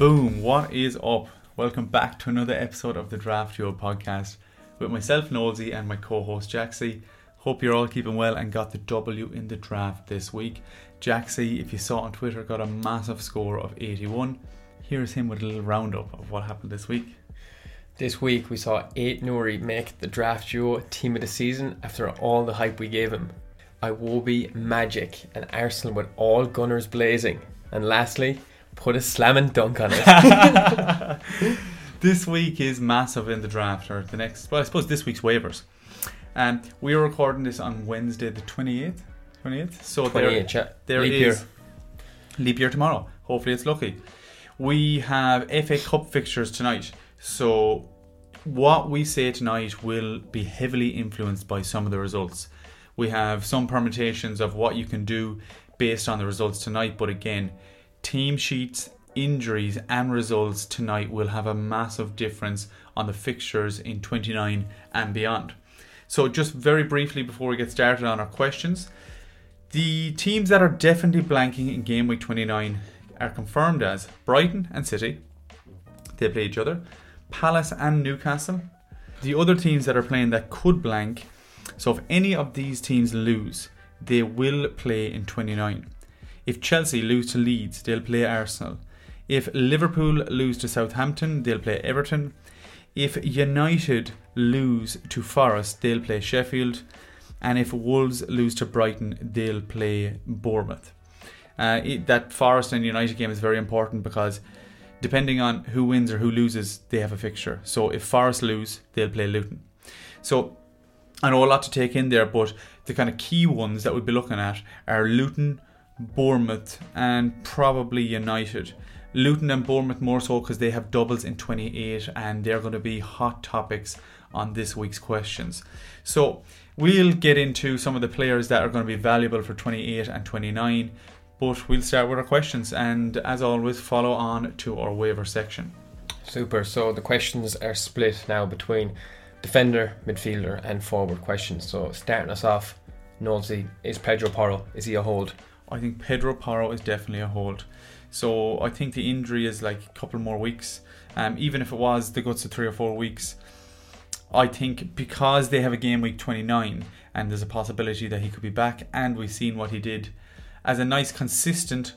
Boom, what is up? Welcome back to another episode of the Draft Yo podcast with myself, Nosey, and my co host, Jaxie. Hope you're all keeping well and got the W in the draft this week. Jaxie, if you saw on Twitter, got a massive score of 81. Here's him with a little roundup of what happened this week. This week we saw Aït-Nouri make the draft duo team of the season after all the hype we gave him. Iwobi magic and Arsenal with all gunners blazing. And lastly, put a slam and dunk on it. this week is massive in the draft, or the next, well, I suppose this week's waivers. And um, we are recording this on Wednesday, the 28th. 28th? So 28, there, there leap is year. leap year tomorrow. Hopefully, it's lucky. We have FA Cup fixtures tonight. So, what we say tonight will be heavily influenced by some of the results. We have some permutations of what you can do based on the results tonight, but again, team sheets, injuries, and results tonight will have a massive difference on the fixtures in 29 and beyond. So, just very briefly before we get started on our questions, the teams that are definitely blanking in game week 29 are confirmed as Brighton and City. They play each other. Palace and Newcastle. The other teams that are playing that could blank. So, if any of these teams lose, they will play in 29. If Chelsea lose to Leeds, they'll play Arsenal. If Liverpool lose to Southampton, they'll play Everton. If United lose to Forest, they'll play Sheffield. And if Wolves lose to Brighton, they'll play Bournemouth. Uh, it, that Forest and United game is very important because depending on who wins or who loses, they have a fixture. So if Forest lose, they'll play Luton. So I know a lot to take in there, but the kind of key ones that we'll be looking at are Luton, Bournemouth, and probably United. Luton and Bournemouth more so because they have doubles in 28 and they're going to be hot topics on this week's questions. So we'll get into some of the players that are going to be valuable for 28 and 29, but we'll start with our questions and as always, follow on to our waiver section. Super. So the questions are split now between defender, midfielder, and forward questions. So starting us off, Nosey, is Pedro Porro, is he a hold? I think Pedro Porro is definitely a hold. So I think the injury is like a couple more weeks. Um, even if it was the guts of three or four weeks, I think because they have a game week 29 and there's a possibility that he could be back, and we've seen what he did as a nice, consistent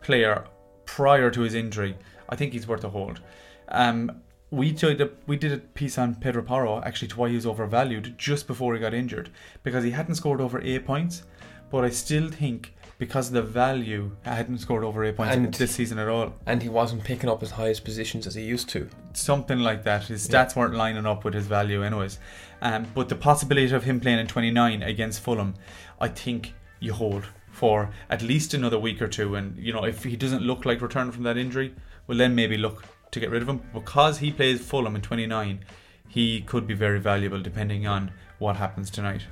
player prior to his injury, I think he's worth a hold. Um, we did a, we did a piece on Pedro Porro actually to why he was overvalued just before he got injured because he hadn't scored over eight points, but I still think because of the value, I hadn't scored over eight points and, this season at all. And he wasn't picking up his highest positions as he used to. Something like that. His stats yeah. weren't lining up with his value, anyways. Um, but the possibility of him playing in 29 against Fulham, I think you hold for at least another week or two. And, you know, if he doesn't look like returning from that injury, well, then maybe look to get rid of him. Because he plays Fulham in 29, he could be very valuable depending on what happens tonight.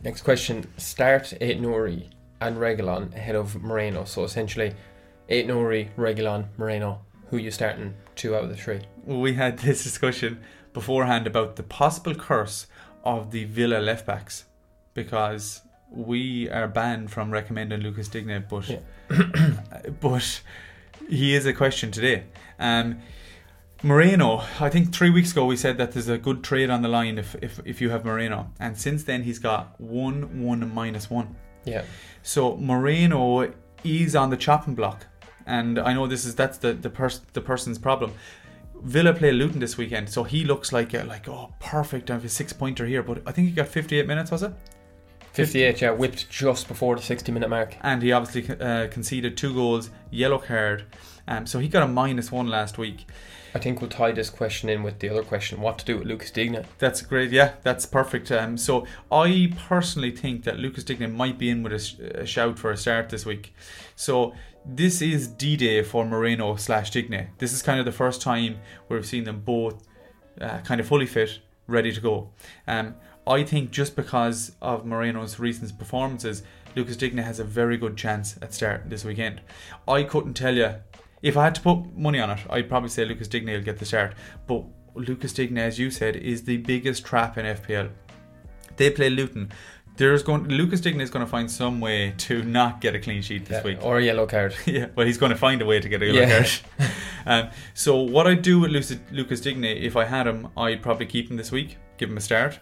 Next question Start Aït-Nouri and Reguilón ahead of Moreno. So essentially, Aït-Nouri, Reguilón, Moreno. Who you starting two out of the three? We had this discussion beforehand about the possible curse of the Villa left backs because we are banned from recommending Lucas Digne, but yeah. but he is a question today. Um, Moreno, I think three weeks ago we said that there's a good trade on the line if, if, if you have Moreno, and since then he's got one one minus one. Yeah. So Moreno is on the chopping block, and I know this is that's the the person the person's problem. Villa play Luton this weekend, so he looks like a, like oh perfect. I have a six pointer here, but I think he got 58 minutes, was it? 58, yeah, whipped just before the 60 minute mark. And he obviously uh, conceded two goals, yellow card. Um, so he got a minus one last week. I think we'll tie this question in with the other question what to do with Lucas Digne. That's great, yeah, that's perfect. Um, so I personally think that Lucas Digne might be in with a, a shout for a start this week. So this is D Day for Moreno slash Digne. This is kind of the first time where we've seen them both uh, kind of fully fit, ready to go. Um, I think just because of Moreno's recent performances, Lucas Digne has a very good chance at start this weekend. I couldn't tell you if I had to put money on it, I'd probably say Lucas Digne will get the start. But Lucas Digne, as you said, is the biggest trap in FPL. They play Luton. There's going Lucas Digne is going to find some way to not get a clean sheet this yeah, week or a yellow card. yeah, well, he's going to find a way to get a yellow yeah. card. Um, so what I'd do with Lucas, Lucas Digne, if I had him, I'd probably keep him this week, give him a start.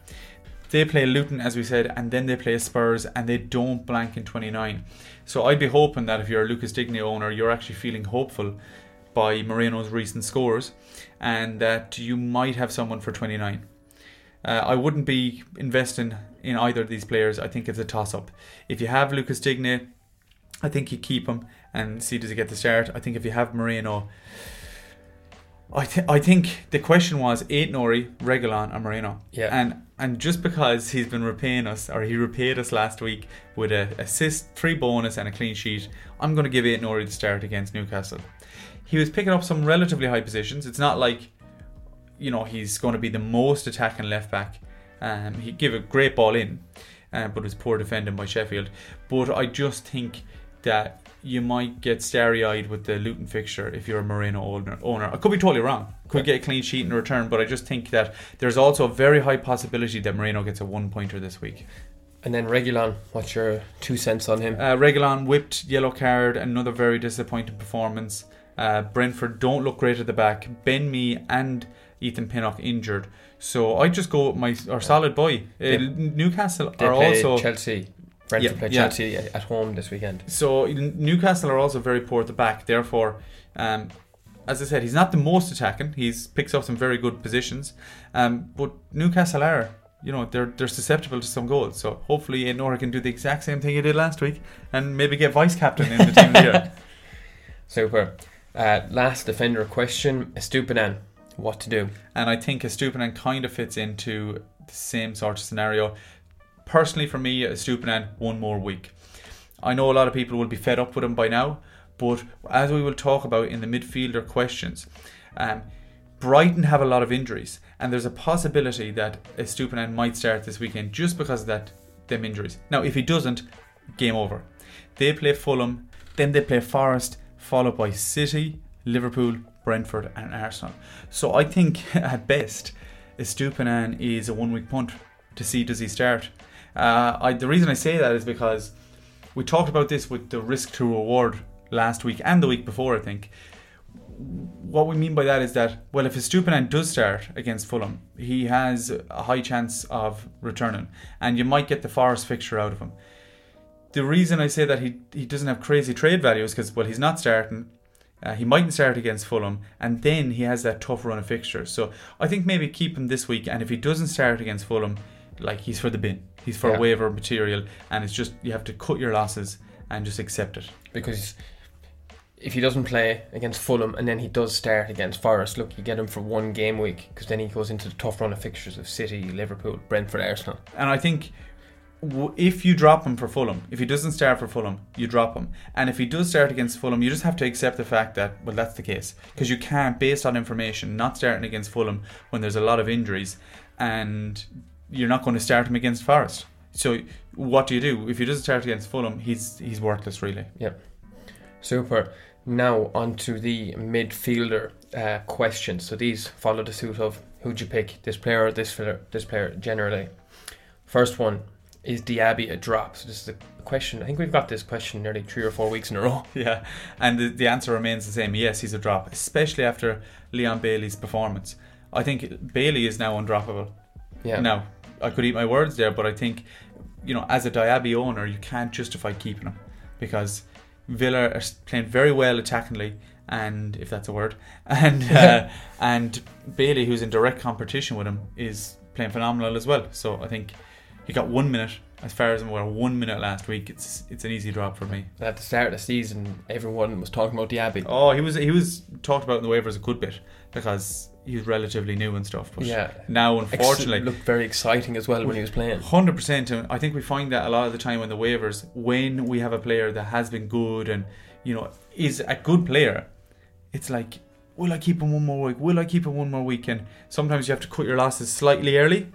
They play Luton, as we said, and then they play Spurs, and they don't blank in 29. So I'd be hoping that if you're a Lucas Digne owner, you're actually feeling hopeful by Moreno's recent scores, and that you might have someone for 29. Uh, I wouldn't be investing in either of these players. I think it's a toss up. If you have Lucas Digne, I think you keep him and see does he get the start. I think if you have Moreno, I, th- I think the question was Aït-Nouri, Reguilón, or Moreno. Yeah. And and just because he's been repaying us, or he repaid us last week with a assist, three bonus, and a clean sheet, I'm going to give Aït-Nouri the start against Newcastle. He was picking up some relatively high positions. It's not like, you know, he's going to be the most attacking left back. Um, he gave a great ball in, uh, but was poor defending by Sheffield. But I just think that you might get starry eyed with the Luton fixture if you're a Moreno owner. owner. I could be totally wrong. Could get a clean sheet in return, but I just think that there's also a very high possibility that Moreno gets a one pointer this week. And then Reguilón, what's your two cents on him? Uh, Reguilón whipped yellow card, another very disappointing performance. Uh, Brentford don't look great at the back. Ben Mee and Ethan Pinnock injured. So I just go with my our solid boy. Uh, They- Newcastle They are also Chelsea. Brentford Yeah, play yeah. Chelsea at home this weekend. So Newcastle are also very poor at the back. Therefore, um, as I said, he's not the most attacking. He's picks up some very good positions, um, but Newcastle are, you know, they're they're susceptible to some goals. So hopefully, Nouri can do the exact same thing he did last week and maybe get vice captain in the team here. Super. Uh, last defender question: Estupinan. What to do? And I think Estupinan kind of fits into the same sort of scenario. Personally, for me, Estupinan one more week. I know a lot of people will be fed up with him by now, but as we will talk about in the midfielder questions, um, Brighton have a lot of injuries, and there's a possibility that Estupinan might start this weekend just because of that them injuries. Now, if he doesn't, game over. They play Fulham, then they play Forest, followed by City, Liverpool, Brentford, and Arsenal. So I think at best, Estupinan is a one-week punt to see does he start. Uh, I, the reason I say that is because we talked about this with the risk to reward last week and the week before. I think what we mean by that is that well, if Estupinan does start against Fulham, he has a high chance of returning, and you might get the Forest fixture out of him. The reason I say that he he doesn't have crazy trade value is because well, he's not starting. Uh, he mightn't start against Fulham, and then he has that tough run of fixtures. So I think maybe keep him this week, and if he doesn't start against Fulham, like he's for the bin. He's for Yeah. waiver material, and it's just you have to cut your losses and just accept it. Because if he doesn't play against Fulham and then he does start against Forest, look, you get him for one game week because then he goes into the tough run of fixtures of City, Liverpool, Brentford, Arsenal. And I think if you drop him for Fulham, if he doesn't start for Fulham, you drop him. And if he does start against Fulham, you just have to accept the fact that, well, that's the case. Because you can't, based on information, not starting against Fulham when there's a lot of injuries and you're not going to start him against Forest. So what do you do? If he doesn't start against Fulham, he's he's worthless, really. Yeah. Super. Now on to the midfielder uh, questions. So these follow the suit of who'd you pick, this player or this player, this player generally. First one is Diaby a drop? So this is a question. I think we've got this question nearly three or four weeks in a row. Yeah, and the, the answer remains the same. Yes, he's a drop, especially after Leon Bailey's performance. I think Bailey is now undroppable. Yeah. Now, I could eat my words there, but I think, you know, as a Diaby owner, you can't justify keeping him because Villa are playing very well attackingly, and if that's a word, and uh, and Bailey, who's in direct competition with him, is playing phenomenal as well. So I think he got one minute, as far as I'm aware, one minute last week. It's it's an easy drop for me. At the start of the season, everyone was talking about Diaby. Oh, he was he was talked about in the waivers a good bit because he's relatively new and stuff. But yeah. now, Ex- unfortunately, looked very exciting as well when he was playing. Hundred percent, and I think we find that a lot of the time on the waivers, when we have a player that has been good and you know is a good player, it's like, will I keep him one more week? Will I keep him one more week? And sometimes you have to cut your losses slightly early.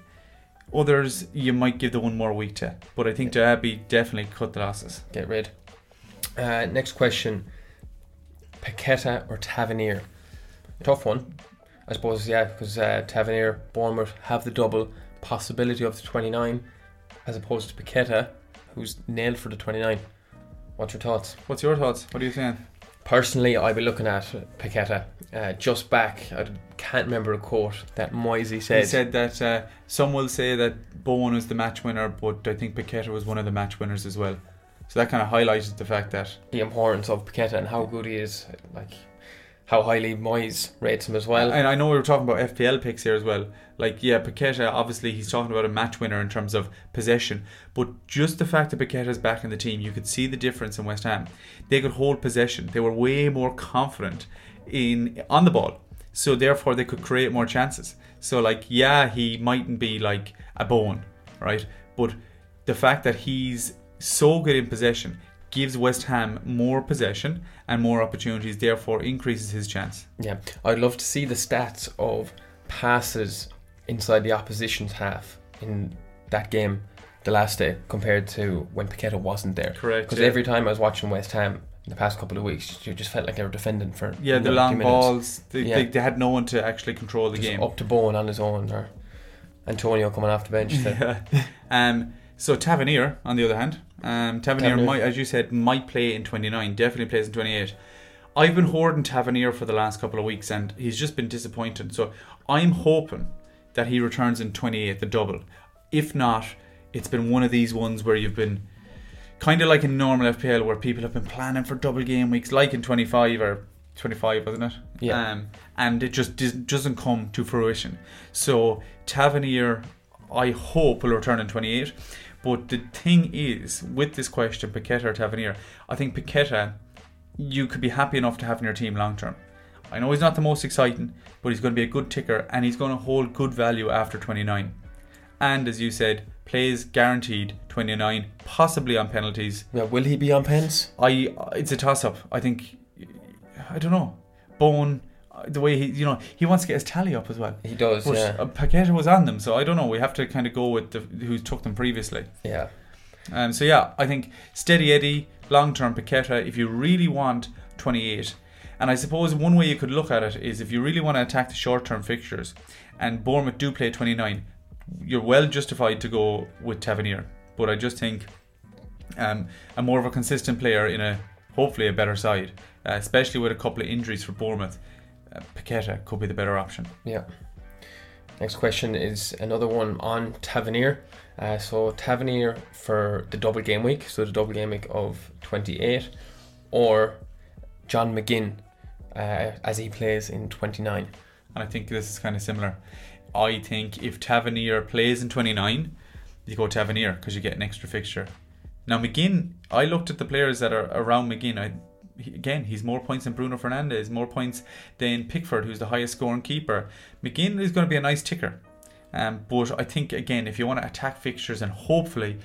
Others you might give the one more week to, but I think Diaby definitely cut the losses. Get rid. Uh, next question: Paqueta or Tavernier? Tough one, I suppose. Yeah, because uh, Tavernier, Bournemouth have the double possibility of the twenty-nine, as opposed to Paqueta, who's nailed for the twenty-nine. What's your thoughts? What's your thoughts? What are you saying? Personally, I'd be looking at Paqueta. Uh, just back, I can't remember a quote that Moyes said. He said that uh, some will say that Bowen was the match winner, but I think Paqueta was one of the match winners as well. So that kind of highlights the fact that the importance of Paqueta and how good he is. Like how highly Moyes rates him as well. And I know we were talking about FPL picks here as well. Like, yeah, Paqueta, obviously, he's talking about a match winner in terms of possession. But just the fact that Paqueta's back in the team, you could see the difference in West Ham. They could hold possession. They were way more confident in on the ball. So therefore, they could create more chances. So, like, yeah, he mightn't be like a Bowen, right? But the fact that he's so good in possession, gives West Ham more possession and more opportunities, therefore increases his chance. Yeah, I'd love to see the stats of passes inside the opposition's half in that game the last day compared to when Paqueta wasn't there. Correct. Because yeah. every time I was watching West Ham in the past couple of weeks, you just felt like they were defending for yeah the long balls. They, Yeah. they, they had no one to actually control the Just game. up to Bowen on his own or Antonio coming off the bench. To, Yeah. um, so Tavernier, on the other hand, um, Tavernier, Tavernier. might, as you said, might play in 29. Definitely plays in 28. I've been hoarding Tavernier for the last couple of weeks, and he's just been disappointed. So I'm hoping that he returns in 28, the double. If not, it's been one of these ones where you've been kind of like in normal FPL, where people have been planning for double game weeks, like in 25 or 25, wasn't it? Yeah. Um, and it just dis- doesn't come to fruition. So Tavernier, I hope will return in 28. But the thing is, with this question, Paqueta or Tavernier, I think Paqueta, you could be happy enough to have in your team long term. I know he's not the most exciting, but he's going to be a good ticker and he's going to hold good value after 29. And as you said, plays guaranteed 29, possibly on penalties. yeah, will he be on pens? I it's a toss up. I think I don't know. Bowen the way he you know he wants to get his tally up as well. He does, But yeah. uh, Paqueta was on them, so I don't know. We have to kind of go with the who took them previously. Yeah. Um, so yeah, I think steady Eddie, long term Paqueta. If you really want 28, and I suppose one way you could look at it is if you really want to attack the short term fixtures, and Bournemouth do play 29, you're well justified to go with Tavernier. But I just think um, a more of a consistent player in a hopefully a better side, uh, especially with a couple of injuries for Bournemouth, uh, Paqueta could be the better option. Yeah. Next question is another one on Tavernier. Uh, so Tavernier for the double game week, so the double game week of 28, or John McGinn uh, as he plays in 29. And I think this is kind of similar. I think if Tavernier plays in 29, you go Tavernier because you get an extra fixture. Now McGinn, I looked at the players that are around McGinn. I, again, he's more points than Bruno Fernandes, more points than Pickford, who's the highest scoring keeper. McGinn is going to be a nice ticker. Um, but I think again, if you want to attack fixtures and hopefully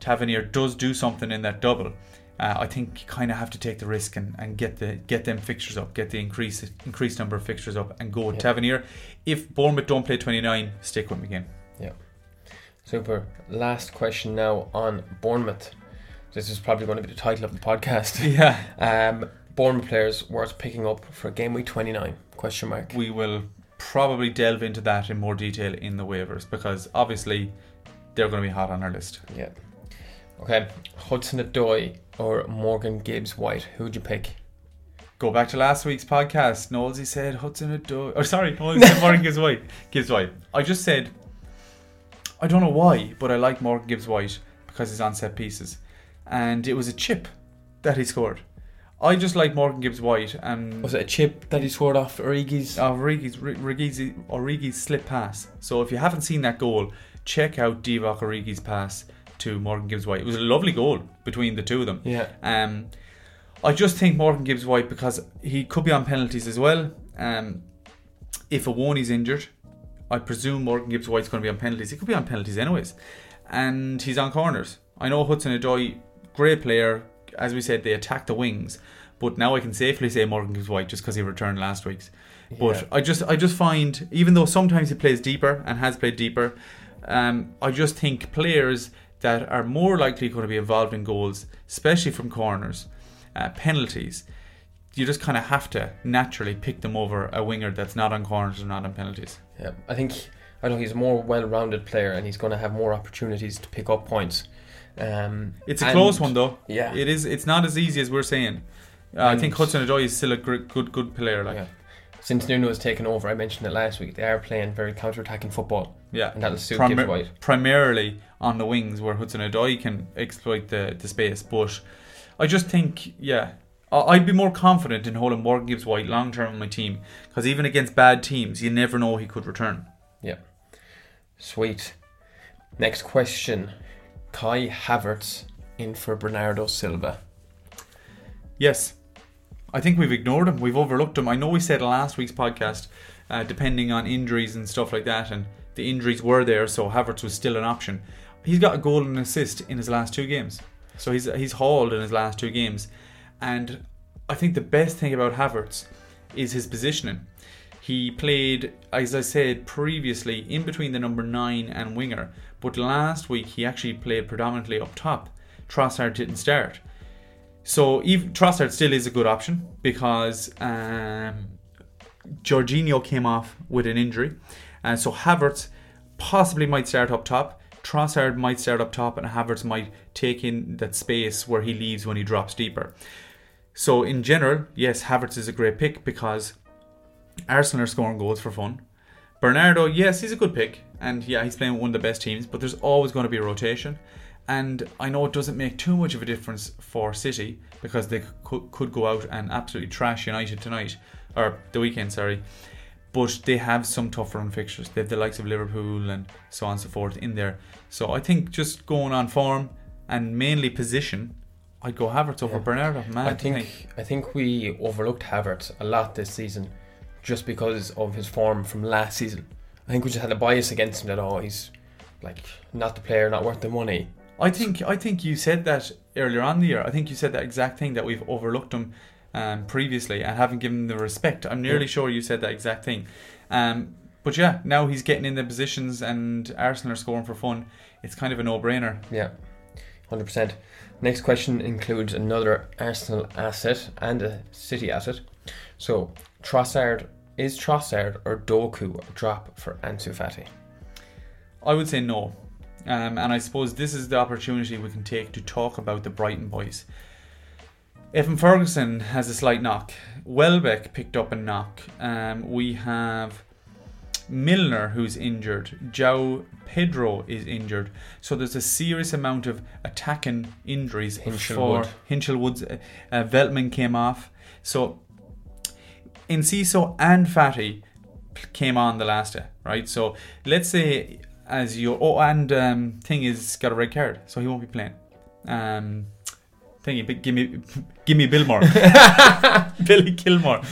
Tavernier does do something in that double, uh, I think you kind of have to take the risk and, and get the get them fixtures up, get the increase increased number of fixtures up, and go with Yeah. Tavernier. If Bournemouth don't play 29, stick with McGinn. Yeah. Super. Last question now on Bournemouth. This is probably going to be the title of the podcast. Yeah, Um, Bournemouth players worth picking up for game week 29? Question mark. we will probably delve into that in more detail in the waivers because obviously they're going to be hot on our list. Yeah. Okay. Hudson Odoi or Morgan Gibbs White? Who'd you pick? Go back to last week's podcast. Knowlesy said Hudson Odoi. Or sorry, Knowlesy said Morgan Gibbs White. Gibbs White. I just said I don't know why, but I like Morgan Gibbs White because he's on set pieces, and it was a chip that he scored. I just like Morgan Gibbs White and Was it a chip that he scored off Origi's? of Origi's, Origi's, Origi's slip pass. So if you haven't seen that goal, check out Divock Origi's pass to Morgan Gibbs White. It was a lovely goal between the two of them. Yeah. Um, I just think Morgan Gibbs White because he could be on penalties as well. Um, if Awoni's injured, I presume Morgan Gibbs White's going to be on penalties. He could be on penalties anyways, and he's on corners. I know Hudson Odoi, great player. As we said, they attack the wings, but now I can safely say Morgan Gibbs White just because he returned last week's. But Yeah. I just I just find even though sometimes he plays deeper and has played deeper, um, I just think players that are more likely going to be involved in goals, especially from corners, uh, penalties, you just kind of have to naturally pick them over a winger that's not on corners or not on penalties. Yeah, I think I know he's a more well-rounded player, and he's going to have more opportunities to pick up points. Um, It's a close one though. Yeah, It is. It's not as easy as we're saying. Uh, I think Hudson Odoi is still a gr- good good player. Like Yeah. Since Nuno has taken over, I mentioned it last week. They are playing very counter-attacking football, yeah, and that'll suit White. primarily on the wings where Hudson Odoi can exploit the, the space. But I just think, yeah, I'd be more confident in holding Morgan Gibbs White long term on my team because even against bad teams, you never know he could return. Yeah, sweet. Next question: Kai Havertz in for Bernardo Silva. Yes, I think we've ignored him. We've overlooked him. I know we said last week's podcast, uh, depending on injuries and stuff like that, and the injuries were there, so Havertz was still an option. He's got a goal and an assist in his last two games, so he's he's hauled in his last two games, and I think the best thing about Havertz is his positioning. He played, as I said previously, in between the number nine and winger, but last week he actually played predominantly up top. Trossard didn't start. So even Trossard still is a good option because um, Jorginho came off with an injury, and so Havertz possibly might start up top. Trossard might start up top, and Havertz might take in that space where he leaves when he drops deeper. So in general, yes, Havertz is a great pick because Arsenal are scoring goals for fun. Bernardo, yes, he's a good pick, and yeah, he's playing with one of the best teams, but there's always going to be a rotation. And I know it doesn't make too much of a difference for City because they could, could go out and absolutely trash United tonight, or the weekend, sorry. But they have some tougher run fixtures. They have the likes of Liverpool and so on and so forth in there. So I think just going on form and mainly position, I'd go Havertz over Yeah. Bernardo. Mad I to think I think we overlooked Havertz a lot this season, just because of his form from last season. I think we just had a bias against him that oh he's like not the player, not worth the money. I think I think you said that earlier on the year. I think you said that exact thing that we've overlooked him um, previously and haven't given him the respect. I'm nearly Yeah. sure you said that exact thing. Um, but yeah, now he's getting in the positions and Arsenal are scoring for fun. It's kind of a no-brainer. Yeah, hundred percent. Next question includes another Arsenal asset and a City asset. So Trossard is Trossard or Doku a drop for Ansu Fati? I would say no. Um, and I suppose this is the opportunity we can take to talk about the Brighton boys. Evan Ferguson has a slight knock. Welbeck picked up a knock. Um, we have Milner who's injured. João Pedro is injured. So there's a serious amount of attacking injuries Hinshelwood. for Hinshelwood's. Uh, uh, Veltman came off. So Enciso and Fati came on the last day, right? So let's say as your oh and um, thing is got a red card, so he won't be playing. Um, thingy, but give me give me Billmore, Billy Gilmour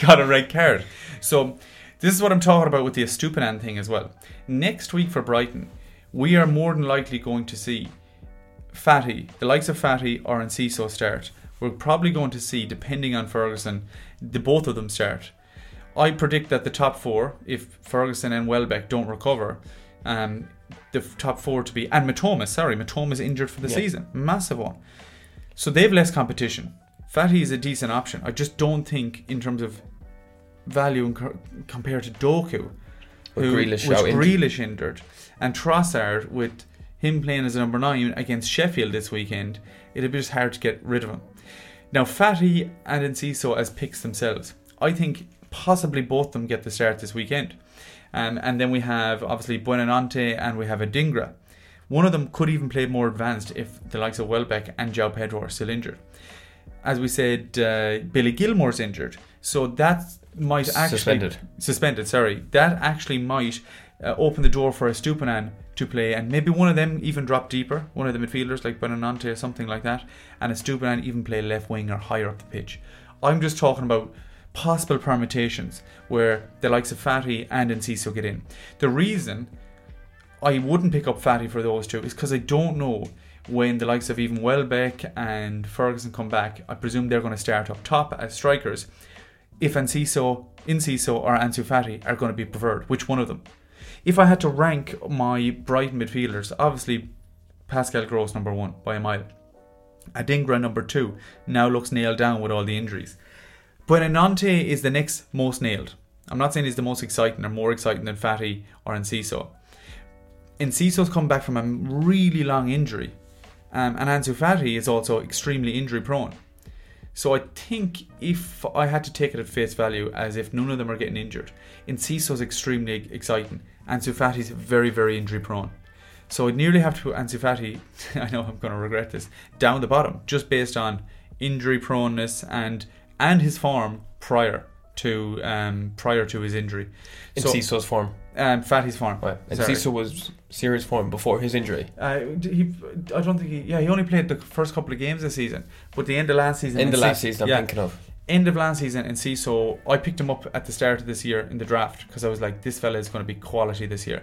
got a red card. So this is what I'm talking about with the Estupinan thing as well. Next week for Brighton, we are more than likely going to see Fati, the likes of Fati or Enciso start. We're probably going to see, depending on Ferguson, the both of them start. I predict that the top four, if Ferguson and Welbeck don't recover, um, the top four to be and Mitoma. Sorry, Mitoma's injured for the Yeah. season, massive one. So they've less competition. Fati is a decent option. I just don't think in terms of value co- compared to Doku, With who Grealish was. Grealish injured, and Trossard with him playing as a number nine against Sheffield this weekend, it'd be just hard to get rid of him. Now, Fati and Enciso as picks themselves, I think possibly both of them get the start this weekend. Um, and then we have obviously Buonanotte and we have Adingra. One of them could even play more advanced if the likes of Welbeck and João Pedro are still injured. As we said, uh, Billy Gilmour's injured, so that might actually Suspended. suspended. Sorry, that actually might uh, open the door for a Stupinan to play, and maybe one of them even drop deeper, one of the midfielders like Benanante or something like that, and a Stupinan even play left wing or higher up the pitch. I'm just talking about possible permutations where the likes of Fati and Enciso get in. The reason I wouldn't pick up Fati for those two is because I don't know when the likes of even Welbeck and Ferguson come back. I presume they're going to start up top as strikers. If Enciso, Enciso or Ansu Fati are going to be preferred, which one of them? If I had to rank my Brighton midfielders, obviously Pascal Gross number one by a mile. Adingra number two now looks nailed down with all the injuries. Buonanotte is the next most nailed. I'm not saying he's the most exciting or more exciting than Fati or Enciso. Enciso's come back from a really long injury, um, and Ansu Fati is also extremely injury prone. So I think if I had to take it at face value, as if none of them are getting injured, Enciso's extremely exciting. Ansu Fati's very, very injury prone. So I'd nearly have to put Ansu Fati, I know I'm going to regret this, down the bottom, just based on injury proneness and and his form prior to um, prior to his injury. In So- Ciso's form. Um, Fati's form. Right. And Sorry. Ciso was serious form before his injury. Uh, he, I don't think he. Yeah, he only played the first couple of games this season, but the end of last season. In the last season, I'm yeah, thinking of. End of last season Enciso, I picked him up at the start of this year in the draft because I was like, this fella is going to be quality this year,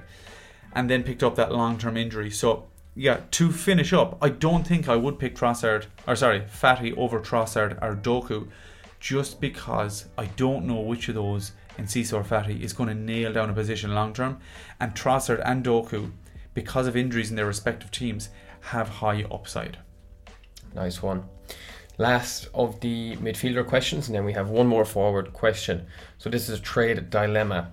and then picked up that long term injury. So yeah, to finish up, I don't think I would pick Trossard or sorry, Fati over Trossard or Doku, just because I don't know which of those Enciso or Fati is going to nail down a position long term, and Trossard and Doku, because of injuries in their respective teams, have high upside. Nice one. Last of the midfielder questions, and then we have one more forward question. So this is a trade dilemma.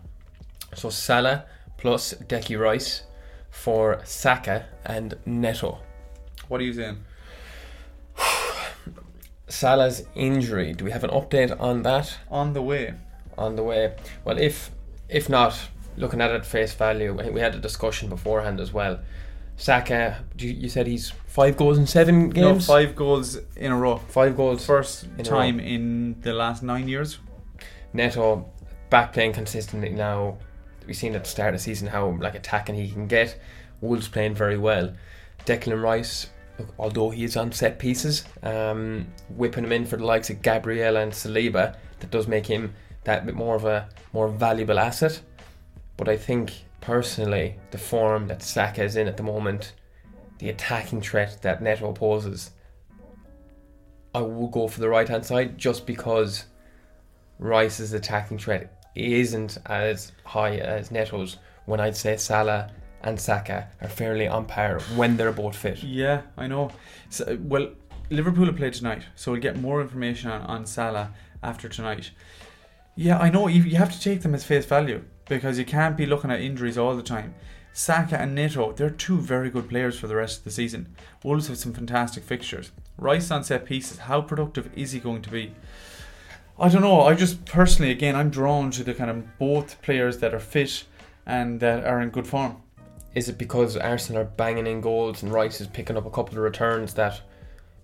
So Salah plus Decky Rice for Saka and Neto. What are you saying? Salah's injury. Do we have an update on that? On the way. on the way. Well, if if not, looking at it face value, we had a discussion beforehand as well. Saka, you, you said he's five goals in seven No, games. five goals in a row. Five goals. First In time in the last nine years. Neto back playing consistently now. We've seen at the start of the season how like attacking he can get. Wolves playing very well. Declan Rice, although he is on set pieces, um, whipping him in for the likes of Gabriel and Saliba, that does make him that bit more of a more valuable asset. But I think personally, the form that Saka is in at the moment, the attacking threat that Neto poses, I will go for the right hand side just because Rice's attacking threat isn't as high as Neto's. When I'd say Salah and Saka are fairly on par when they're both fit. Yeah, I know. So, well, Liverpool have played tonight, so we'll get more information on, on Salah after tonight. Yeah, I know. You, you have to take them as face value because you can't be looking at injuries all the time. Saka and Neto, they're two very good players for the rest of the season. Wolves have some fantastic fixtures. Rice on set pieces, how productive is he going to be? I don't know. I just personally, again, I'm drawn to the kind of both players that are fit and that are in good form. Is it because Arsenal are banging in goals and Rice is picking up a couple of returns that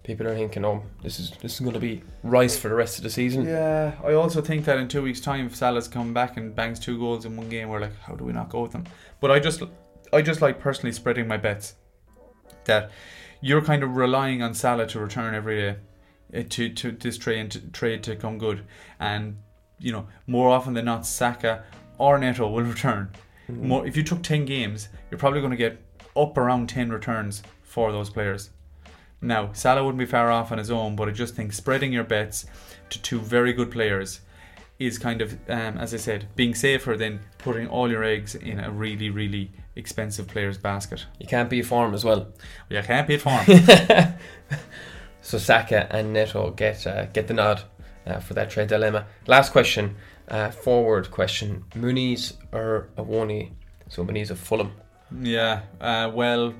people are thinking, oh, this is this is going to be Rice for the rest of the season? Yeah, I also think that in two weeks' time, if Salah's come back and bangs two goals in one game, we're like, how do we not go with them? But I just, I just like personally spreading my bets. That you're kind of relying on Salah to return every day, eh, to to this trade to, trade to come good, and you know more often than not, Saka or Neto will return. More, if you took ten games, you're probably going to get up around ten returns for those players. Now, Salah wouldn't be far off on his own, but I just think spreading your bets to two very good players is kind of, um, as I said, being safer than putting all your eggs in a really, really expensive player's basket. You can't be a form as well. You can't be a form. So Saka and Neto get uh, get the nod uh, for that trade dilemma. Last question, uh, forward question: Muniz or Awoni? So Muniz of Fulham. yeah, uh, well,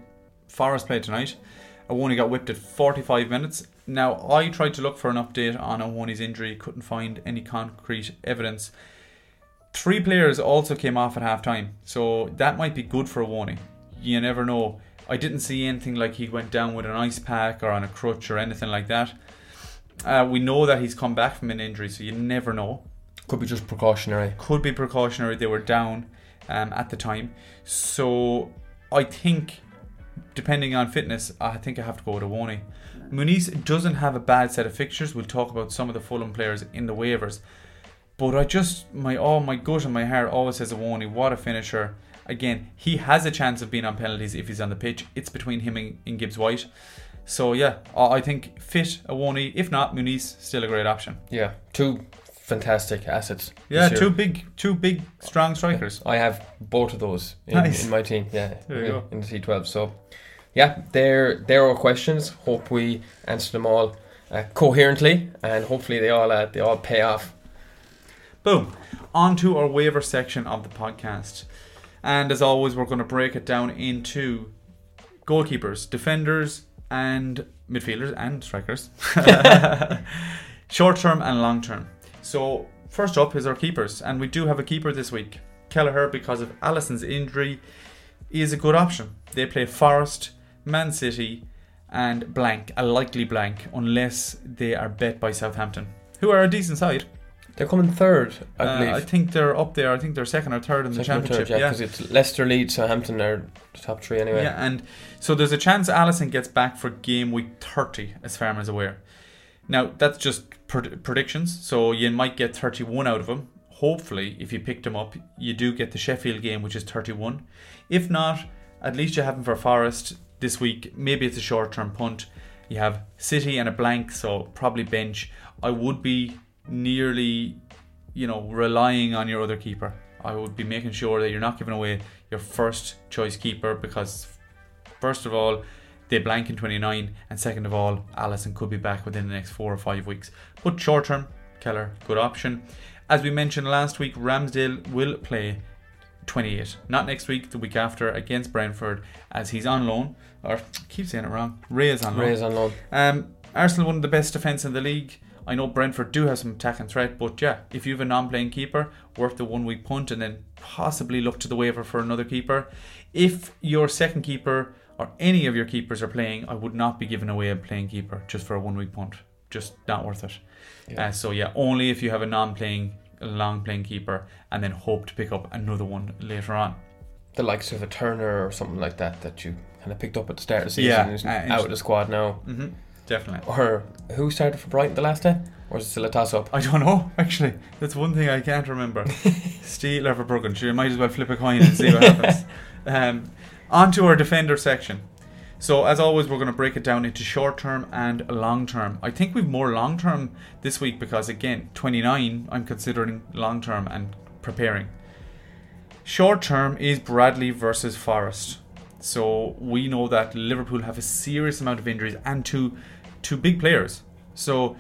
Forest played tonight. Awoni got whipped at 45 minutes. Now, I tried to look for an update on Awoni's injury, couldn't find any concrete evidence. Three players also came off at half time, so that might be good for Awoni. You never know. I didn't see anything like he went down with an ice pack or on a crutch or anything like that. Uh, we know that he's come back from an injury, so you never know. Could be just precautionary. Could be precautionary. They were down um, at the time, so I think, depending on fitness, I think I have to go with Awoni. Muniz doesn't have a bad set of fixtures. We'll talk about some of the Fulham players in the waivers, but I just my oh my gut and my heart always says Awoni. What a finisher! Again, he has a chance of being on penalties if he's on the pitch. It's between him and, and Gibbs White. So yeah, I I think fit a Awoni. If not, Muniz still a great option. Yeah, two fantastic assets. Yeah, two big, two big, strong strikers. I have both of those in, Nice. in my team. Yeah, There you in, go. in the T12. So, yeah, there there are questions. Hope we answer them all uh, coherently, and hopefully they all uh, they all pay off. Boom. On to our waiver section of the podcast. And as always, we're going to break it down into goalkeepers, defenders, and midfielders and strikers. Short term and long term. So first up is our keepers, and we do have a keeper this week. Kelleher, because of Alisson's injury, is a good option. They play Forest, Man City, and blank, a likely blank, unless they are bet by Southampton, who are a decent side. They're coming third, I Uh, believe. I think they're up there. I think they're second or third in the Second or championship. third, yeah, because it's Leicester, Leeds, Southampton are the top three anyway. Yeah, and so there's a chance Allison gets back for game week 30, as far as I'm aware. Now, that's just pred- predictions, so you might get 31 out of them. Hopefully, if you picked them up, you do get the Sheffield game, which is 31. If not, at least you have him for Forest this week. Maybe it's a short term punt. You have City and a blank, so probably bench. I would be nearly, you know, relying on your other keeper. I would be making sure that you're not giving away your first choice keeper because, first of all, they blank in 29, and second of all, Alisson could be back within the next four or five weeks. But short term, Keller, good option. As we mentioned last week, Ramsdale will play 28. Not next week, the week after against Brentford, as he's on loan. Or I keep saying it wrong. Ray is on loan. Ray is on loan. Um, Arsenal one of the best defence in the league. I know Brentford do have some attack and threat, but yeah, if you have a non-playing keeper, worth the one week punt and then possibly look to the waiver for another keeper. If your second keeper or any of your keepers are playing, I would not be giving away a playing keeper just for a one week punt. Just not worth it. Yeah. Uh, so yeah, only if you have a non-playing, long-playing keeper, and then hope to pick up another one later on. the likes of a Turner or something like that that you kind of picked up at the start of the season Yeah, is uh, out of the squad now. hmm Definitely. Or who started for Brighton the last day? Or is it still a toss up? I don't know, actually. That's one thing I can't remember. Steel or Verbruggen. Sure, you might as well flip a coin and see what happens. Um, on to our defender section. So, as always, we're going to break it down into short term and long term. I think we've more long term this week because, again, 29, I'm considering long term and preparing. Short term is Bradley versus Forest. So we know that Liverpool have a serious amount of injuries and two two big players. So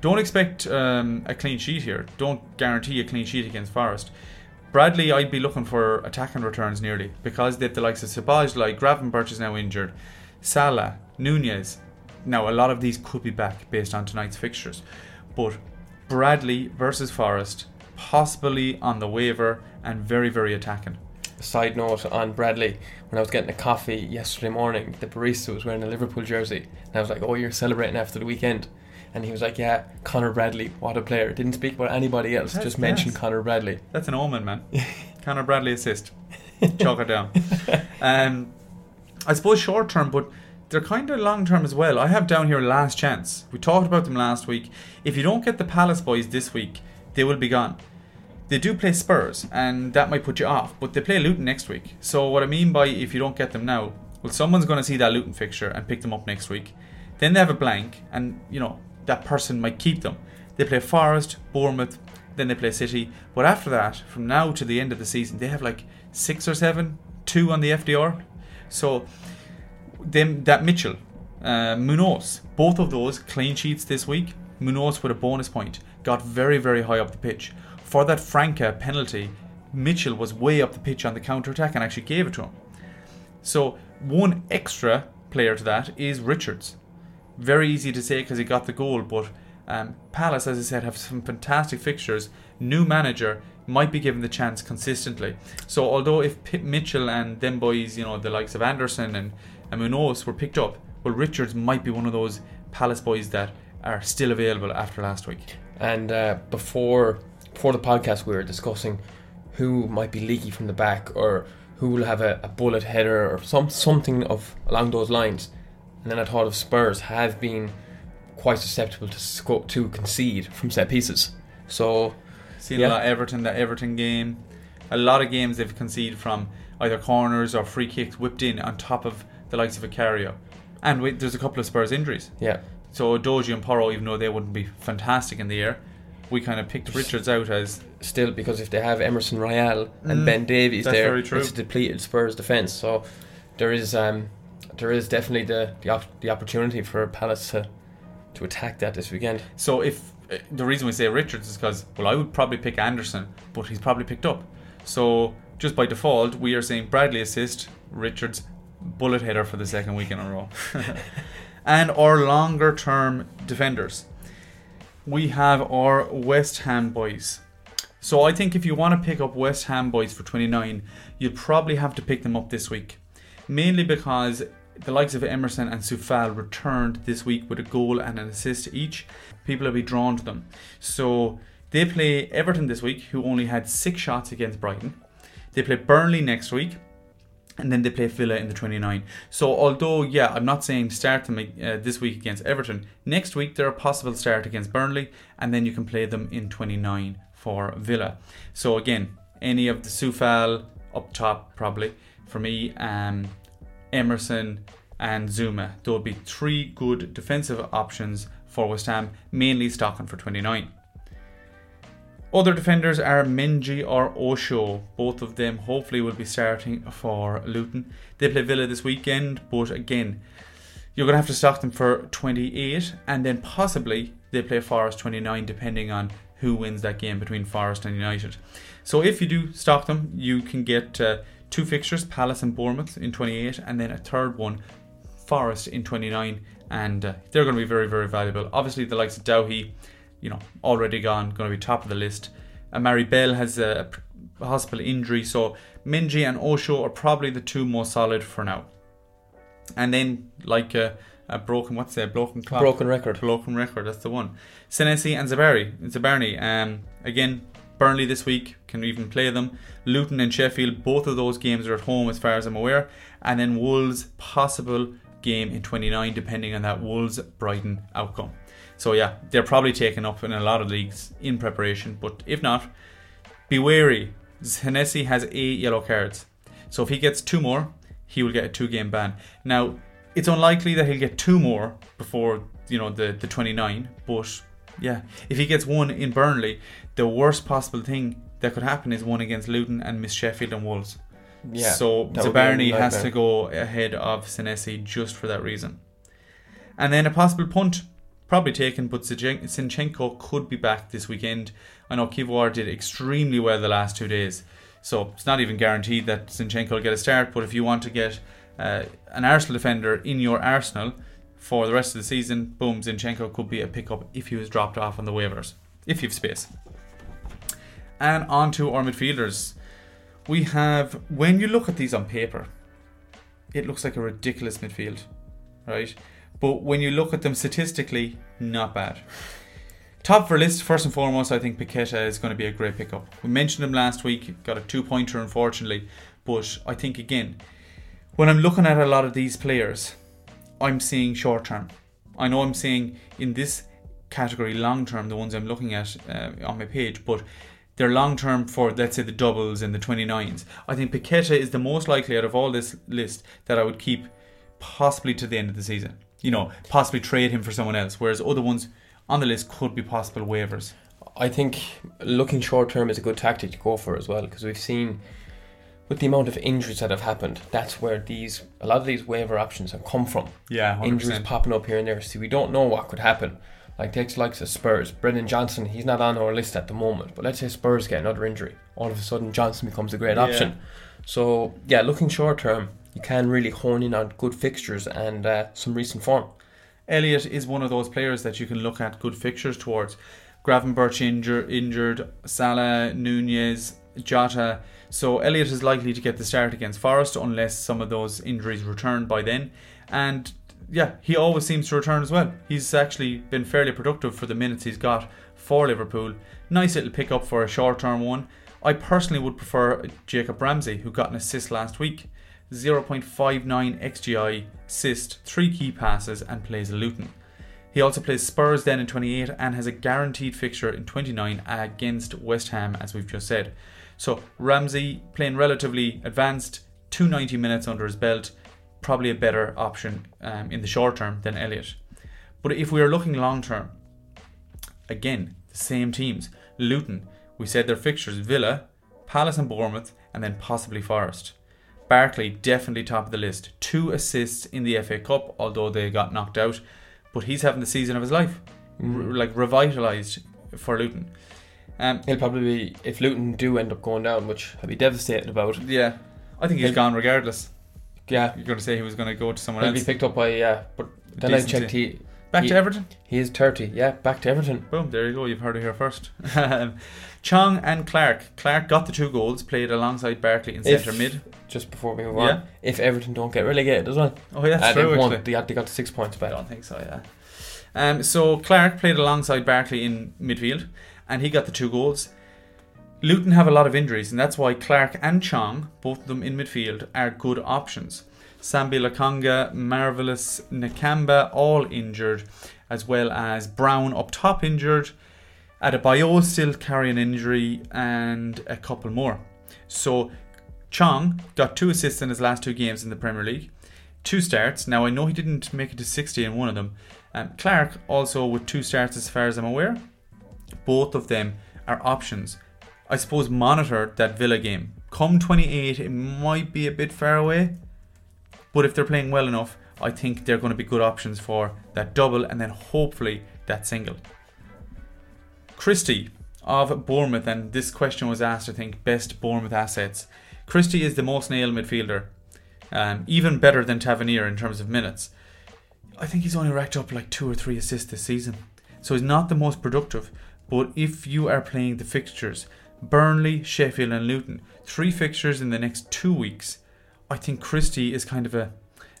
don't expect um, a clean sheet here. Don't guarantee a clean sheet against Forest. Bradley, I'd be looking for attacking returns nearly because they've the likes of Sabaj, like Gravenberch is now injured, Salah, Nunez. Now a lot of these could be back based on tonight's fixtures, but Bradley versus Forest, possibly on the waiver and very very attacking. Side note on Bradley, when I was getting a coffee yesterday morning, the barista was wearing a Liverpool jersey. And I was like, Oh, you're celebrating after the weekend. And he was like, Yeah, Connor Bradley, what a player. Didn't speak about anybody else, That's just mentioned. Connor Bradley. That's an omen, man. Connor Bradley assist. Chalk it down. Um, I suppose short term, but they're kind of long term as well. I have down here last chance. We talked about them last week. If you don't get the Palace boys this week, they will be gone. They do play Spurs, and that might put you off, but they play Luton next week. So, what I mean by if you don't get them now, well, someone's going to see that Luton fixture and pick them up next week. Then they have a blank, and you know that person might keep them. They play Forest, Bournemouth, then they play City. But after that, from now to the end of the season, they have like six or seven, two on the FDR. So them that Mitchell, uh, Munoz, both of those clean sheets this week. Munoz with a bonus point got very very high up the pitch for that Franca penalty. Mitchell was way up the pitch on the counter attack and actually gave it to him. So one extra player to that is Richards. Very easy to say because he got the goal, but um, Palace, as I said, have some fantastic fixtures. New manager might be given the chance consistently. So although if P- Mitchell and them boys, you know, the likes of Anderson and, and Munoz were picked up, well, Richards might be one of those Palace boys that are still available after last week. And uh, before before the podcast, we were discussing who might be leaky from the back or who will have a, a bullet header or some something of along those lines. And then I thought of Spurs have been quite susceptible to sco- to concede from set pieces. So Seen Yeah. a lot of Everton, that Everton game. A lot of games they've conceded from either corners or free kicks whipped in on top of the likes of Vicario. And wait, there's a couple of Spurs injuries. yeah, So Doji and Porro, even though they wouldn't be fantastic in the air, we kind of picked Richards out as still because if they have Emerson Royal and Mm, Ben Davies there, it's a depleted Spurs defence. So there is um, there is definitely the the, op- the opportunity for Palace to to attack that this weekend. So if uh, the reason we say Richards is because well, I would probably pick Anderson, but he's probably picked up. So just by default, we are saying Bradley assist, Richards bullet header for the second week in a row, and our longer term defenders. we have our West Ham boys. So I think if you want to pick up West Ham boys for 29, you'll probably have to pick them up this week. Mainly because the likes of Emerson and Coufal returned this week with a goal and an assist each. People will be drawn to them. So they play Everton this week, who only had six shots against Brighton. They play Burnley next week, and then they play Villa in the 29. So although yeah, I'm not saying start them uh, this week against Everton. Next week they're a possible start against Burnley, and then you can play them in 29 for Villa. So again, any of the Coufal up top probably for me, um, Emerson and Zouma. There will be three good defensive options for West Ham, mainly stocking for 29. Other defenders are Mengi or Osho. Both of them hopefully will be starting for Luton. They play Villa this weekend, but again, you're going to have to stock them for 28 and then possibly they play Forest 29 depending on who wins that game between Forest and United. So if you do stock them, you can get uh, two fixtures, Palace and Bournemouth in 28 and then a third one, Forest in 29 and uh, they're going to be very very valuable. Obviously the likes of Doughty you know, already gone, going to be top of the list. Amari Bell has a, hospital injury, so Mengi and Osho are probably the two most solid for now. And then, like a, a broken, what's that, broken clock? Broken record. Broken record, that's the one. Senesi and Zabari, Zabarnyi. Um, again, Burnley this week, can even play them. Luton and Sheffield, both of those games are at home as far as I'm aware. And then Wolves, possible game in 29, depending on that Wolves Brighton outcome. So yeah, they're probably taken up in a lot of leagues in preparation. But if not, be wary. Senesi has eight yellow cards. So if he gets two more, he will get a two game ban. Now, it's unlikely that he'll get two more before, you know, the, the 29. But yeah, if he gets one in Burnley, the worst possible thing that could happen is one against Luton and Miss Sheffield and Wolves. Yeah, so Zabarnyi has to go ahead of Senesi just for that reason. And then a possible punt probably taken, but Zinchenko could be back this weekend. I know Kiwior did extremely well the last two days, so it's not even guaranteed that Zinchenko will get a start. But if you want to get uh, an Arsenal defender in your arsenal for the rest of the season, boom, Zinchenko could be a pickup if he was dropped off on the waivers, if you have space. And on to our midfielders. We have, when you look at these on paper, it looks like a ridiculous midfield, right? But when you look at them statistically, not bad. Top for list, first and foremost, I think Paqueta is going to be a great pickup. We mentioned him last week, got a two pointer, unfortunately. But I think, again, when I'm looking at a lot of these players, I'm seeing short term. I know I'm seeing in this category long term, the ones I'm looking at uh, on my page, but they're long term for, let's say, the doubles and the 29s. I think Paqueta is the most likely out of all this list that I would keep possibly to the end of the season you know, possibly trade him for someone else, whereas other ones on the list could be possible waivers. I think looking short term is a good tactic to go for as well because we've seen with the amount of injuries that have happened, that's where these a lot of these waiver options have come from. Yeah, 100%. injuries popping up here and there. See, we don't know what could happen. Like takes likes of Spurs, Brennan Johnson, he's not on our list at the moment. But let's say Spurs get another injury, all of a sudden Johnson becomes a great yeah. option. So yeah, looking short term, you can really hone in on good fixtures and uh, some recent form. Elliott is one of those players that you can look at good fixtures towards. Gravenberch injur- injured, Salah, Nunez, Jota. So Elliott is likely to get the start against Forest unless some of those injuries return by then. And yeah, he always seems to return as well. He's actually been fairly productive for the minutes he's got for Liverpool. Nice little pickup for a short term one. I personally would prefer Jacob Ramsey, who got an assist last week. 0.59 XGI, assist, 3 key passes, and plays Luton. He also plays Spurs then in 28 and has a guaranteed fixture in 29 against West Ham, as we've just said. So Ramsey playing relatively advanced, 290 minutes under his belt, probably a better option um, in the short term than Elliott. But if we are looking long term, again, the same teams. Luton, we said their fixtures Villa, Palace and Bournemouth, and then possibly Forest. Barkley definitely top of the list. Two assists in the FA Cup, although they got knocked out. But he's having the season of his life, mm. R- like revitalised for Luton. Um, He'll probably be if Luton do end up going down, which I'd be devastated about. Yeah, I think he's He'll, gone regardless. Yeah, you're going to say he was going to go to someone else. He'll else. be picked up by yeah, but then I checked he Back He- to Everton. He is 30. Yeah, back to Everton. Boom, there you go. You've heard it here first. Um, Chong and Clark. Clark got the two goals, played alongside Barkley in If- centre mid. Just before we move Yeah. on, if Everton don't get relegated as well, Oh, yeah, uh, that's they true. won. Actually. They got, they got the six points I back. don't think so, yeah. Um, so Clark played alongside Barkley in midfield, and he got the two goals. Luton have a lot of injuries, and that's why Clark and Chong, both of them in midfield, are good options. Sambi Lokonga, Marvelous Nakamba, all injured, as well as Brown up top injured. Adebayo still carrying an injury, and a couple more. So Chong got two assists in his last two games in the Premier League two starts. Now I know he didn't make it to 60 in one of them. Um, Clark also with two starts, as far as I'm aware. Both of them are options. I suppose monitor that Villa game. Come 28, it might be a bit far away, but if they're playing well enough, I think they're going to be good options for that double and then hopefully that single. Christie of Bournemouth, and this question was asked, I think, best Bournemouth assets. Christie is the most nailed midfielder um, even better than Tavernier in terms of minutes. I think he's only racked up like two or three assists this season. So he's not the most productive. But if you are playing the fixtures, Burnley, Sheffield, and Luton, three fixtures in the next two weeks, I think Christie is kind of a,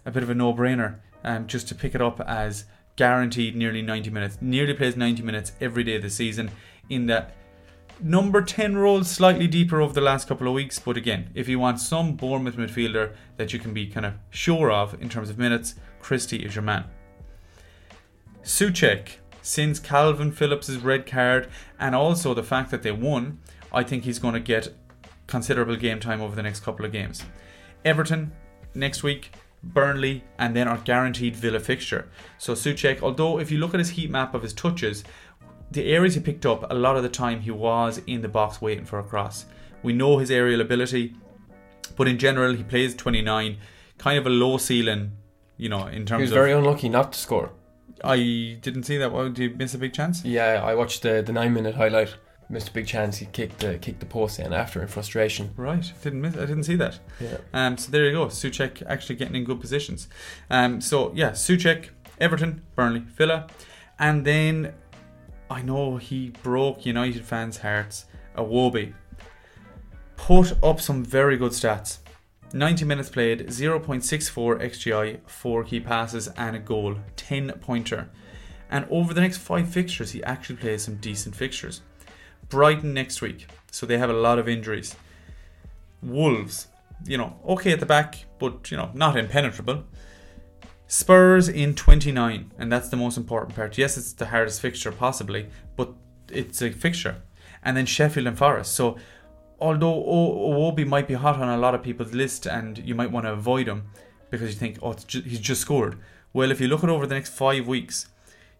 a bit of a no brainer um, just to pick it up as guaranteed nearly 90 minutes. Nearly plays 90 minutes every day of the season in that number 10 role slightly deeper over the last couple of weeks but again if you want some Bournemouth midfielder that you can be kind of sure of in terms of minutes Christie is your man Soucek since Kalvin Phillips' red card and also the fact that they won I think he's going to get considerable game time over the next couple of games Everton next week Burnley and then our guaranteed Villa fixture so Soucek although if you look at his heat map of his touches the areas he picked up, a lot of the time he was in the box waiting for a cross. We know his aerial ability, but in general, he plays 29, kind of a low ceiling, you know, in terms of. He was of. very unlucky not to score. I didn't see that. Well, did you miss a big chance? Yeah, I watched the, the nine minute highlight. Missed a big chance. He kicked the kicked the post in after in frustration. Right, didn't miss. I didn't see that. Yeah. Um, so there you go. Soucek actually getting in good positions. Um, so yeah, Soucek, Everton, Burnley, Villa, and then I know he broke United fans' hearts. Iwobi put up some very good stats. 90 minutes played, 0.64 XGI, 4 key passes, and a goal, 10 pointer. And over the next five fixtures, he actually plays some decent fixtures. Brighton next week, so they have a lot of injuries. Wolves, you know, okay at the back, but you know, not impenetrable. Spurs in 29, and that's the most important part. Yes, it's the hardest fixture possibly, but it's a fixture. And then Sheffield and Forest. So, although Iwobi might be hot on a lot of people's list and you might want to avoid him because you think, oh, ju- he's just scored. Well, if you look at over the next five weeks,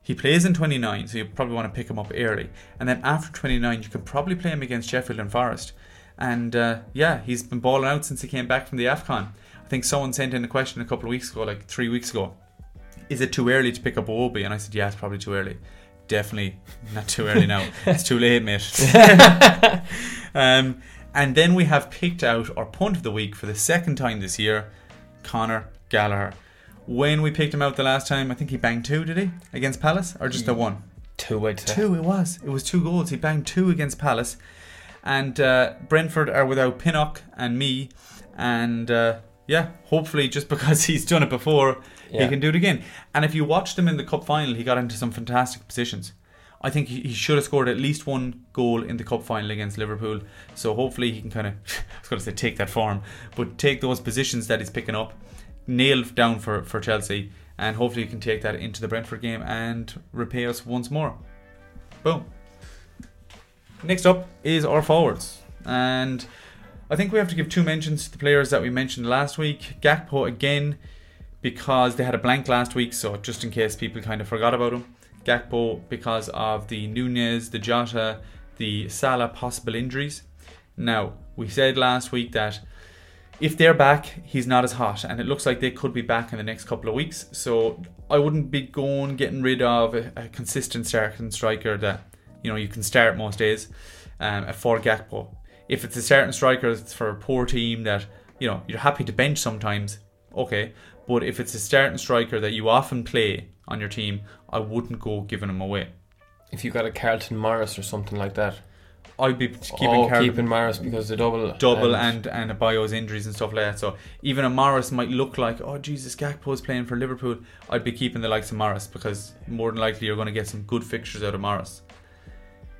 he plays in 29, so you probably want to pick him up early. And then after 29, you can probably play him against Sheffield and Forest. And uh, yeah, he's been balling out since he came back from the AFCON. I think someone sent in a question a couple of weeks ago, like three weeks ago. Is it too early to pick up Obi? And I said, yeah, it's probably too early. Definitely not too early now. it's too late, mate. um, and then we have picked out our punt of the week for the second time this year, Conor Gallagher. When we picked him out the last time, I think he banged two, did he? Against Palace? Or just the one? Two, I'd say. Two, it was. It was two goals. He banged two against Palace. And uh, Brentford are without Pinnock and Mee. And uh, yeah, hopefully, just because he's done it before, Yeah. he can do it again. And if you watched him in the cup final, he got into some fantastic positions. I think he should have scored at least one goal in the cup final against Liverpool. So hopefully he can kind of, I was going to say take that form, but take those positions that he's picking up, nail down for, for Chelsea, and hopefully he can take that into the Brentford game and repay us once more. Boom. Next up is our forwards. And I think we have to give two mentions to the players that we mentioned last week. Gakpo again, because they had a blank last week, so just in case people kind of forgot about him. Gakpo because of the Nunez, the Jota, the Salah possible injuries. Now, we said last week that if they're back, he's not as hot, and it looks like they could be back in the next couple of weeks. So I wouldn't be going getting rid of a, a consistent starting striker that you know you can start most days um, for Gakpo. If it's a certain striker that's for a poor team that you know you're happy to bench sometimes, okay. But if it's a certain striker that you often play on your team, I wouldn't go giving him away. If you got a Carlton Morris or something like that, I'd be keeping oh, Carl- keeping Morris because the double, double and and a Bio's injuries and stuff like that. So even a Morris might look like, oh Jesus, Gakpo's playing for Liverpool. I'd be keeping the likes of Morris because more than likely you're going to get some good fixtures out of Morris.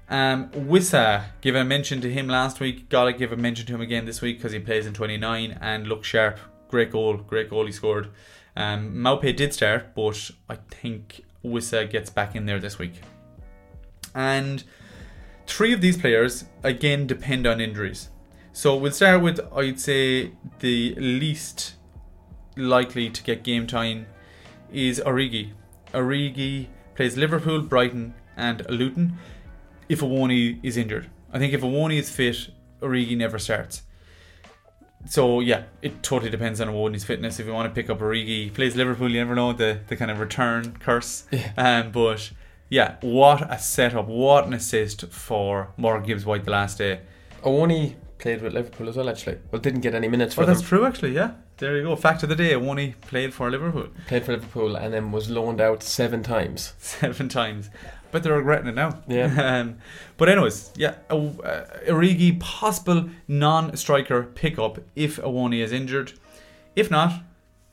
Um, Wissa, give a mention to him last week. Gotta give a mention to him again this week because he plays in 29 and looks sharp. Great goal, great goal he scored. Um, did start, but I think Wissa gets back in there this week. And three of these players again depend on injuries. So we'll start with I'd say the least likely to get game time is Origi. Origi plays Liverpool, Brighton, and Luton. If Awoniyi is injured, I think if Awoniyi is fit, Origi never starts. So yeah, it totally depends on Awoniyi's fitness. If you want to pick up Origi, he plays Liverpool, you never know the the kind of return curse. Yeah. Um, but yeah, what a setup! What an assist for Morgan Gibbs White the last day. Awoniyi played with Liverpool as well. Actually, well, didn't get any minutes for Oh, that's true, actually. Yeah, there you go. Fact of the day: Awoniyi played for Liverpool Played for Liverpool and then was loaned out seven times. seven times, but they're regretting it now. Yeah. um, but anyways, yeah, uh, uh, Origi possible non-striker pickup if Awoniyi is injured. If not,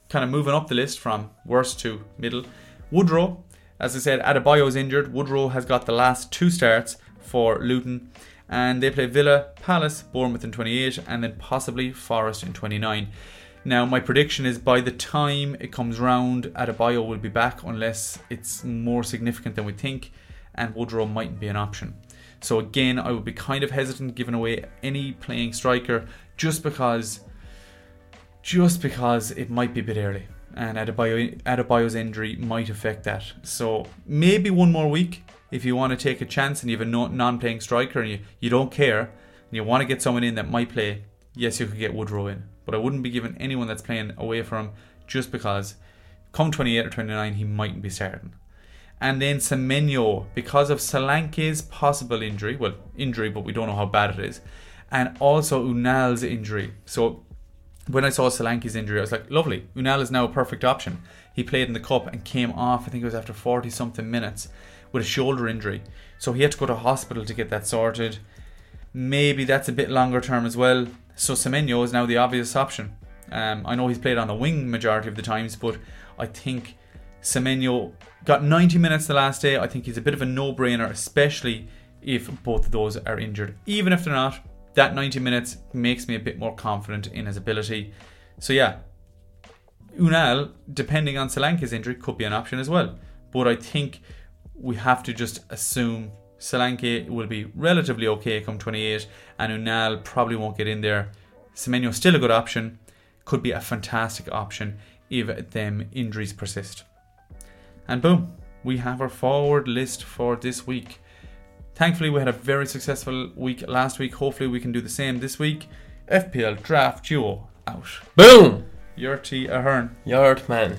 kind of moving up the list from worst to middle. Woodrow, as I said, Adebayo is injured. Woodrow has got the last two starts for Luton, and they play Villa, Palace, Bournemouth in 28, and then possibly Forest in 29. Now, my prediction is by the time it comes round, Adebayo will be back unless it's more significant than we think, and Woodrow mightn't be an option. So again, I would be kind of hesitant giving away any playing striker just because, just because it might be a bit early, and Adebayo, Adebayo's injury might affect that. So maybe one more week if you want to take a chance and you have a non-playing striker and you, you don't care and you want to get someone in that might play. Yes, you could get Woodrow in, but I wouldn't be giving anyone that's playing away from him just because come 28 or 29 he mightn't be starting. And then Semenyo, because of Solanke's possible injury, well, injury, but we don't know how bad it is, and also Unal's injury. So when I saw Solanke's injury, I was like, lovely. Unal is now a perfect option. He played in the cup and came off, I think it was after 40 something minutes, with a shoulder injury. So he had to go to hospital to get that sorted. Maybe that's a bit longer term as well. So Semenyo is now the obvious option. Um, I know he's played on the wing majority of the times, but I think Semenyo got 90 minutes the last day. I think he's a bit of a no-brainer, especially if both of those are injured. Even if they're not, that 90 minutes makes me a bit more confident in his ability. So yeah, Unal, depending on Solanke's injury, could be an option as well. But I think we have to just assume Solanke will be relatively okay come 28, and Unal probably won't get in there. Semenyo still a good option, could be a fantastic option if them injuries persist. And boom, we have our forward list for this week. Thankfully, we had a very successful week last week. Hopefully, we can do the same this week. FPL Draft Duo out. Boom! Yurty Ahern. Yard man.